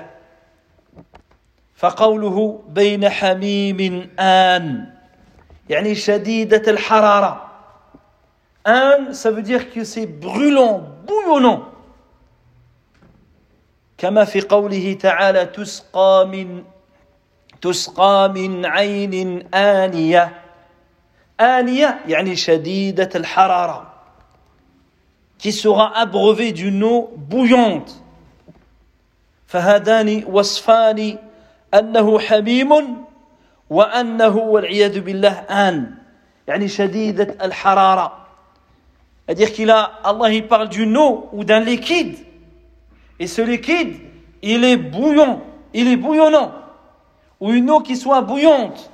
فقوله بين حميم آن يعني شديدة الحرارة آن ça veut dire que c'est brûlant, bouillonnant كما في قوله تعالى تسقى من تسقى من عين آنية. آنية يعني شديدة الحرارة. Qui sera abreuvé d'une eau bouillante. فهذان وصفان أنه حميم وأنه والعياذ بالله آن. يعني شديدة الحرارة. C'est-à-dire qu'il a, Allah il parle d'une eau ou d'un liquide. Et ce liquide, il est bouillant, il est bouillonnant. Ou une eau qui soit bouillante.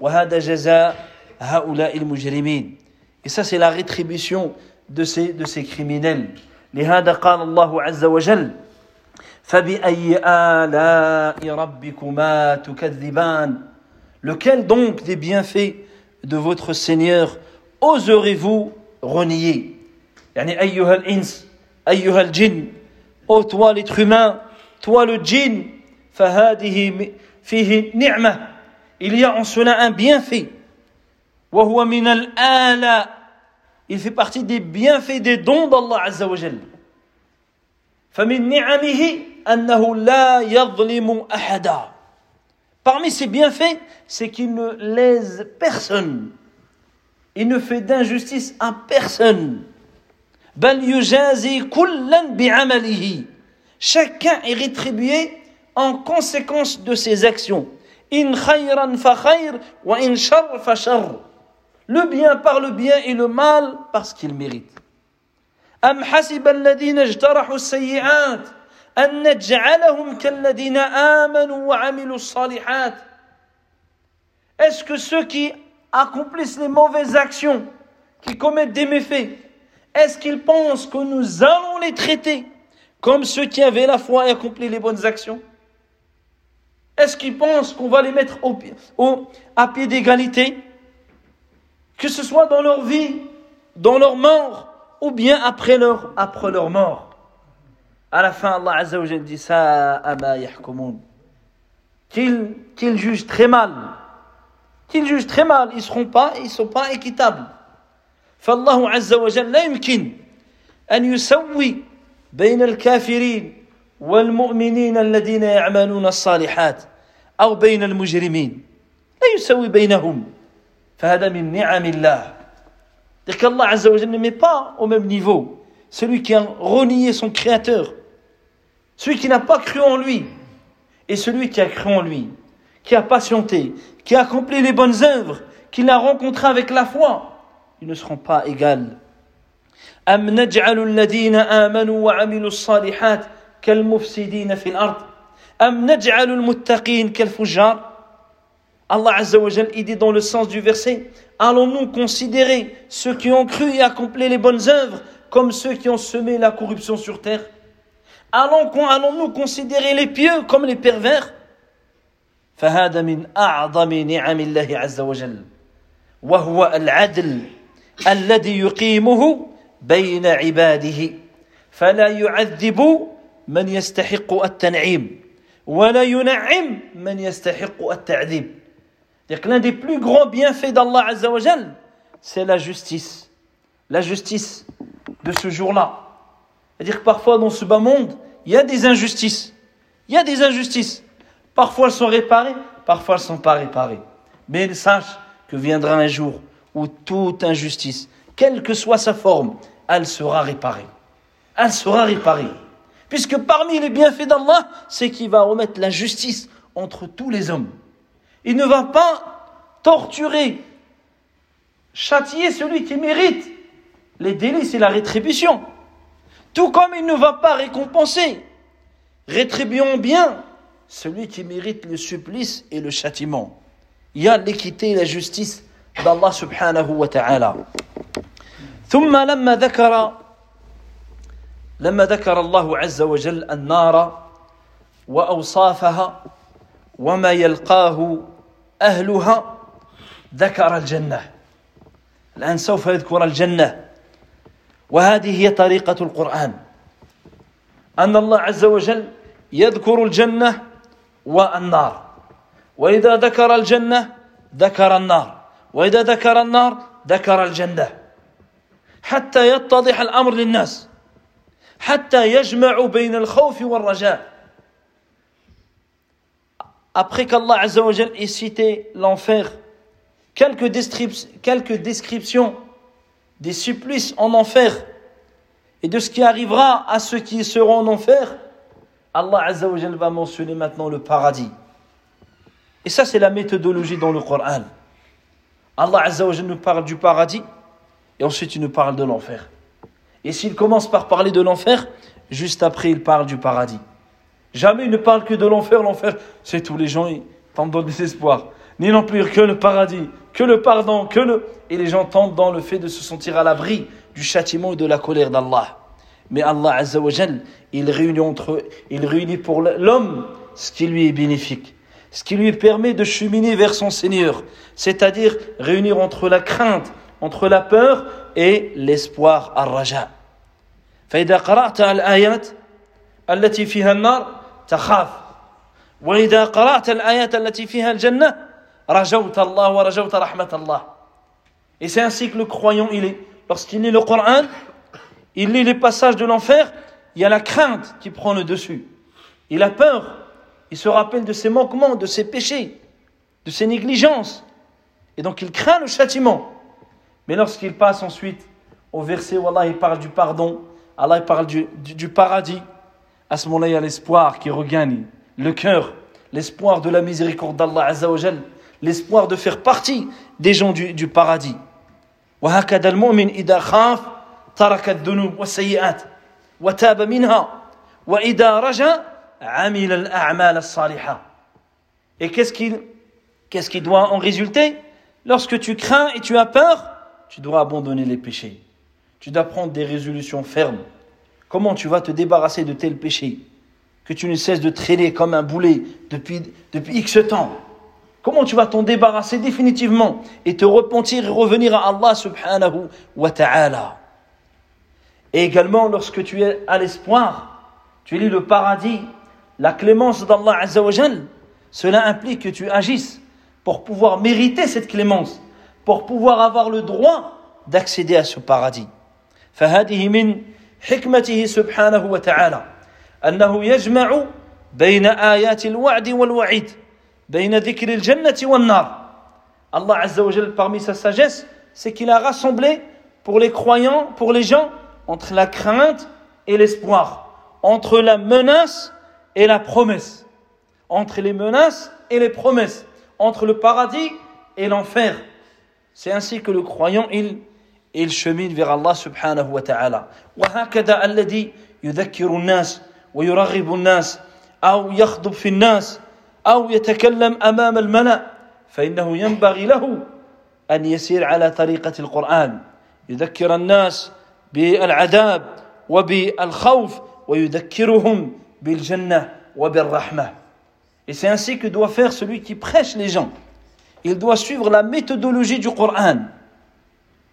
وهذا جزاء هؤلاء المجرمين. Et ça c'est la rétribution de ces, de ces criminels. لهذا قال الله عز وجل فبأي آلاء ربكما تكذبان Lequel donc des bienfaits de votre Seigneur oserez-vous renier يعني أيها الإنس أيها الجن ô oh, toi l'être humain, toi le djinn, il y a en cela un bienfait. Il fait partie des bienfaits, des dons d'Allah Azza wa Parmi ses bienfaits, c'est qu'il ne lèse personne. Il ne fait d'injustice à personne. Chacun est rétribué en conséquence de ses actions. In khayran fa khayr wa in shar fa shar. Le bien par le bien et le mal parce qu'il mérite. أم حسب الذين اجترحوا السيئات أن نجعلهم كالذين آمنوا وعملوا الصالحات Est-ce que ceux qui accomplissent les mauvaises actions, qui commettent des méfaits, est-ce qu'ils pensent que nous allons les traiter comme ceux qui avaient la foi et accompli les bonnes actions? Est-ce qu'ils pensent qu'on va les mettre à pied d'égalité? Que ce soit dans leur vie, dans leur mort, ou bien après leur, mort À la fin, Allah Azza wa dit ça Qu'ils qu jugent très mal. Qu'ils jugent très mal. Ils ne seront pas, ils sont pas équitables. فالله عز وجل لا يمكن أن يسوي بين الكافرين والمؤمنين الذين يعملون الصالحات أو بين المجرمين لا يسوي بينهم فهذا من نعم الله C'est-à-dire qu'Allah Azza wa ne met pas au même niveau celui qui a renié son Créateur, celui qui n'a pas cru en lui, et celui qui a cru en lui, qui a patienté, qui a accompli les bonnes œuvres, qui l'a rencontré avec la foi. Ils ne seront pas égales. أم نجعل الذين آمنوا وعملوا الصالحات كالمفسدين في الأرض أم نجعل المتقين كالفجار Allah Azza wa Jal, il dit dans le sens du verset, allons-nous considérer ceux qui ont cru et accompli les bonnes œuvres comme ceux qui ont semé la corruption sur terre Allons-nous allons considérer les pieux comme les pervers فهذا من أعظم نعم الله عز وجل وهو العدل الذي يقيمه بين عباده فلا يعذب من يستحق التنعيم ولا ينعم من يستحق التعذيب C'est-à-dire que l'un des plus grands bienfaits d'Allah Azzawajal, c'est la justice. La justice de ce jour-là. C'est-à-dire que parfois dans ce bas monde, il y a des injustices. Il y a des injustices. Parfois elles sont réparées, parfois elles ne sont pas réparées. Mais sache que viendra un jour où toute injustice, quelle que soit sa forme, elle sera réparée. Elle sera réparée. Puisque parmi les bienfaits d'Allah, c'est qu'il va remettre la justice entre tous les hommes. Il ne va pas torturer, châtier celui qui mérite les délices et la rétribution. Tout comme il ne va pas récompenser, rétribuons bien celui qui mérite le supplice et le châtiment. Il y a l'équité et la justice d'Allah subhanahu wa ta'ala. ثم لما ذكر لما ذكر الله عز وجل النار وأوصافها وما يلقاه أهلها ذكر الجنة. الآن سوف يذكر الجنة. وهذه هي طريقة القرآن. أن الله عز وجل يذكر الجنة والنار. وإذا ذكر الجنة ذكر النار. وإذا ذكر النار ذكر الجنة حتى يتضح الأمر للناس حتى يجمع بين الخوف والرجاء après qu'Allah Azzawajal ait cité l'enfer, quelques, quelques descriptions des supplices en enfer et de ce qui arrivera à ceux qui seront en enfer, Allah Azzawajal va mentionner maintenant le paradis. Et ça, c'est la méthodologie dans le Coran. Allah Azzawajal nous parle du paradis et ensuite il nous parle de l'enfer. Et s'il commence par parler de l'enfer, juste après il parle du paradis. Jamais il ne parle que de l'enfer. L'enfer, c'est tous les gens, ils dans le désespoir. Ni non que le paradis, que le pardon, que le... Et les gens tentent dans le fait de se sentir à l'abri du châtiment et de la colère d'Allah. Mais Allah Azza wa Jal, il réunit, entre, il réunit pour l'homme ce qui lui est bénéfique, ce qui lui permet de cheminer vers son Seigneur, c'est-à-dire réunir entre la crainte, entre la peur et l'espoir ar-raja. فإذا قرأت الآيات التي فيها النار تخاف وإذا قرأت الآيات التي فيها الجنة رجوت الله ورجوت رحمة الله Et c'est ainsi que le croyant il est. Lorsqu'il lit le Coran, il lit les passages de l'enfer, il y a la crainte qui prend le dessus. Il a peur. Il se rappelle de ses manquements, de ses péchés, de ses négligences. Et donc il craint le châtiment. Mais lorsqu'il passe ensuite au verset où Allah il parle du pardon, Allah il parle du, du, paradis, à ce moment-là il y a l'espoir qui regagne le cœur, l'espoir de la miséricorde d'Allah Azzawajal, l'espoir de faire partie des gens du, du paradis. وهكذا المؤمن إذا خاف ترك الذنوب والسيئات وتاب منها وإذا رجا amil al-a'mal al-saliha. Et qu'est-ce qui, qu'est-ce qui doit en résulter? Lorsque tu crains et tu as peur, tu dois abandonner les péchés. Tu dois prendre des résolutions fermes. Comment tu vas te débarrasser de tels péchés? Que tu ne cesses de traîner comme un boulet depuis, depuis X temps Comment tu vas t'en débarrasser définitivement et te repentir et revenir à Allah subhanahu wa ta'ala? Et également lorsque tu es à l'espoir, tu es le paradis la clémence d'Allah azawajal, cela implique que tu agisses pour pouvoir mériter cette clémence, pour pouvoir avoir le droit d'accéder à ce paradis. فهذه من حكمته سبحانه وتعالى أنه يجمع بين آيات الوعد والوعيد بين ذكر الجنة والنار Allah Azza wa Jal, parmi sa sagesse, c'est qu'il a rassemblé pour les croyants, pour les gens, entre la crainte et l'espoir, entre la menace et la promesse, entre les menaces et les promesses, entre le paradis et l'enfer. C'est ainsi que le croyant, il, il chemine vers Allah subhanahu wa ta'ala. وهكذا الذي يذكر الناس ويرغب الناس أو يخطب في الناس أو يتكلم أمام الملأ فإنه ينبغي له أن يسير على طريقة القرآن يذكر الناس بالعذاب وبالخوف ويذكرهم bil wa bil. Et c'est ainsi que doit faire celui qui prêche les gens. Il doit suivre la méthodologie du Coran.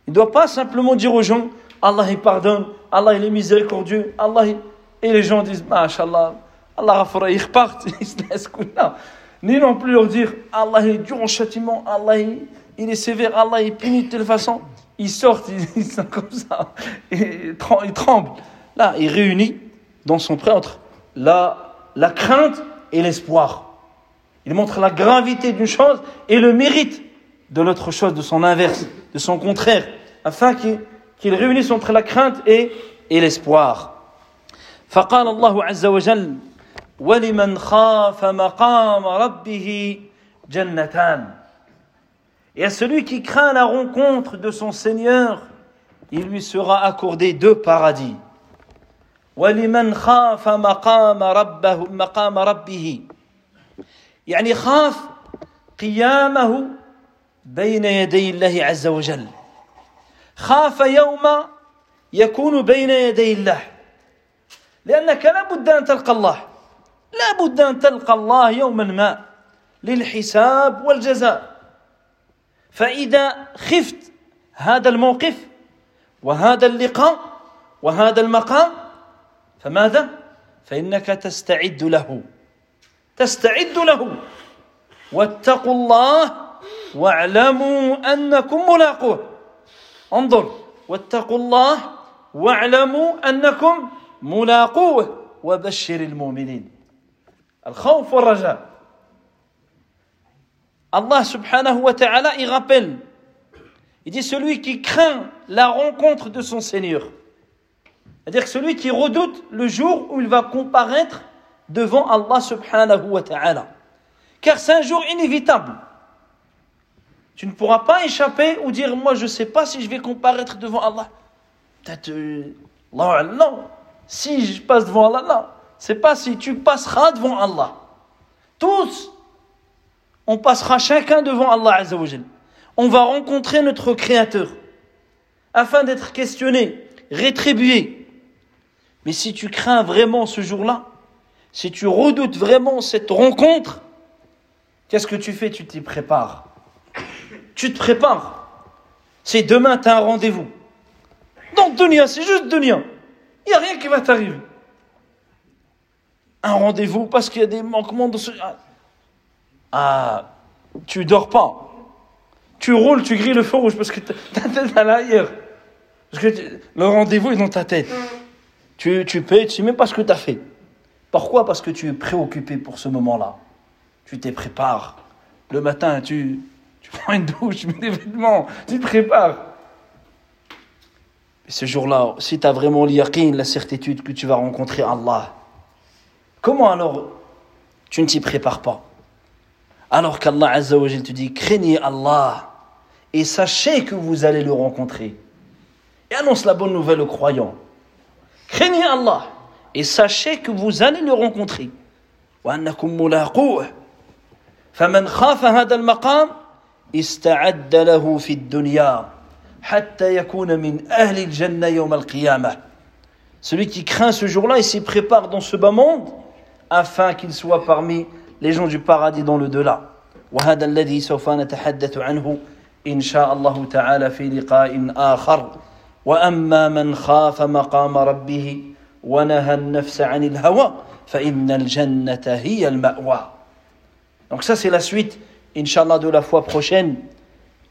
Il ne doit pas simplement dire aux gens Allah il pardonne, Allah il est miséricordieux, Allah il... et les gens disent Masha'Allah, Allah ils repartent, ils se laissent là. Ni non plus leur dire Allah est dur en châtiment, Allah il est sévère, Allah il punit de telle façon. Ils sortent, ils, sont comme ça, et ils tremblent. Là, il réunit dans son prêtre la, la crainte et l'espoir. Il montre la gravité d'une chose et le mérite de l'autre chose, de son inverse, de son contraire, afin qu'il réunisse entre la crainte et, et l'espoir. فقال الله عز وجل ولمن خاف مقام ربه جنتان Et à celui qui craint la rencontre de son Seigneur, il lui sera accordé deux paradis. ولمن خاف مقام ربه مقام ربه. يعني خاف قيامه بين يدي الله عز وجل. خاف يوم يكون بين يدي الله. لأنك لا بد أن تلقى الله. لا بد أن تلقى الله يوما ما للحساب والجزاء. فإذا خفت هذا الموقف وهذا اللقاء وهذا المقام فماذا؟ فإنك تستعد له. تستعد له. واتقوا الله واعلموا أنكم ملاقوه. انظر واتقوا الله واعلموا أنكم ملاقوه. وبشر المؤمنين. الخوف والرجاء. Allah subhanahu wa ta'ala, il rappelle, il dit celui qui craint la rencontre de son Seigneur. C'est-à-dire que celui qui redoute le jour où il va comparaître devant Allah subhanahu wa ta'ala. Car c'est un jour inévitable. Tu ne pourras pas échapper ou dire moi je ne sais pas si je vais comparaître devant Allah. Peut-être euh, non. Si je passe devant Allah, non. C'est pas si tu passeras devant Allah. Tous, on passera chacun devant Allah Azzawajal. On va rencontrer notre Créateur afin d'être questionné, rétribué Mais si tu crains vraiment ce jour-là, si tu redoutes vraiment cette rencontre, qu'est-ce que tu fais? Tu t'y prépares. Tu te prépares. C'est demain, tu as un rendez-vous. Dans Dunia, c'est juste Dunia. Il n'y a rien qui va t'arriver. Un rendez-vous parce qu'il y a des manquements de ce. Ah, tu dors pas. Tu roules, tu grilles le feu rouge parce que ta tête à l'arrière. Parce que le rendez-vous est dans ta tête. Tu, tu payes, tu sais même pas ce que tu as fait. Pourquoi? Parce que tu es préoccupé pour ce moment-là. Tu t'es prépares. Le matin, tu, prends une douche, tu mets des vêtements, tu te prépares. Et ce jour-là, si tu as vraiment l'yaqin, la certitude que tu vas rencontrer Allah, comment alors tu ne t'y prépares pas? Alors qu'Allah Azza wa te dit, craignez Allah et sachez que vous allez le rencontrer. Et annonce la bonne nouvelle aux croyants. Craignez Allah et sachez que vous allez le rencontrer. فمن خاف هذا المقام استعد له في الدنيا حتى يكون من أهل الجنة يوم القيامة Celui qui craint ce jour-là, il s'y prépare dans ce bas monde afin qu'il soit parmi les gens du paradis dans le delà. وهذا الذي سوف نتحدث عنه إن شاء الله تعالى في لقاء آخر واما من خاف مقام ربه ونهى النفس عن الهوى فان الجنه هي المأوى donc ça c'est la suite inshallah de la fois prochaine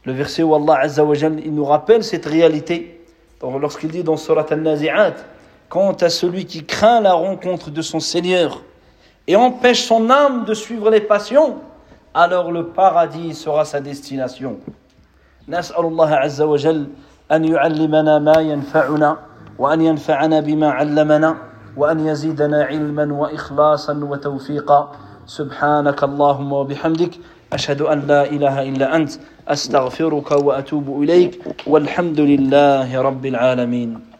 le verset où Allah Azza wa Jal, il nous rappelle cette réalité lorsqu'il dit dans Surat Al-Nazi'at quant à celui qui craint la rencontre de son Seigneur et empêche son âme de suivre les passions alors le paradis sera sa destination نسأل الله عز وجل أن يعلمنا ما ينفعنا وأن ينفعنا بما علمنا وأن يزيدنا علما وإخلاصا وتوفيقا. سبحانك اللهم وبحمدك أشهد أن لا إله إلا أنت أستغفرك وأتوب إليك والحمد لله رب العالمين.